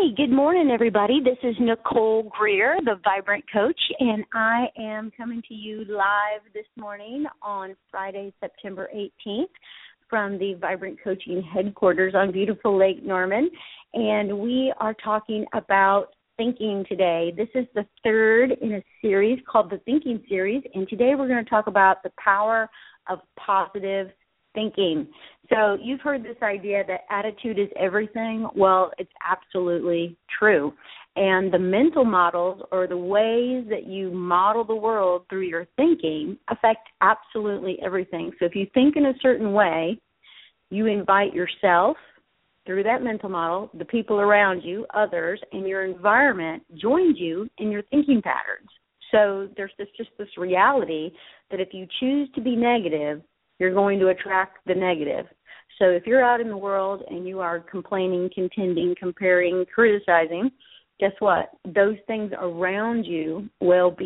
Hey, good morning, everybody. This is Nicole Greer, the Vibrant Coach, and I am coming to you live this morning on Friday, September 18th from the Vibrant Coaching headquarters on beautiful Lake Norman. And we are talking about thinking today. This is the third in a series called the Thinking Series, and today we're going to talk about the power of positive thinking. So you've heard this idea that attitude is everything. Well, it's absolutely true. And the mental models or the ways that you model the world through your thinking affect absolutely everything. So if you think in a certain way, you invite yourself through that mental model, the people around you, others, and your environment joins you in your thinking patterns. So there's this just this reality that if you choose to be negative, you're going to attract the negative. So if you're out in the world and you are complaining, contending, comparing, criticizing, guess what? Those things around you will be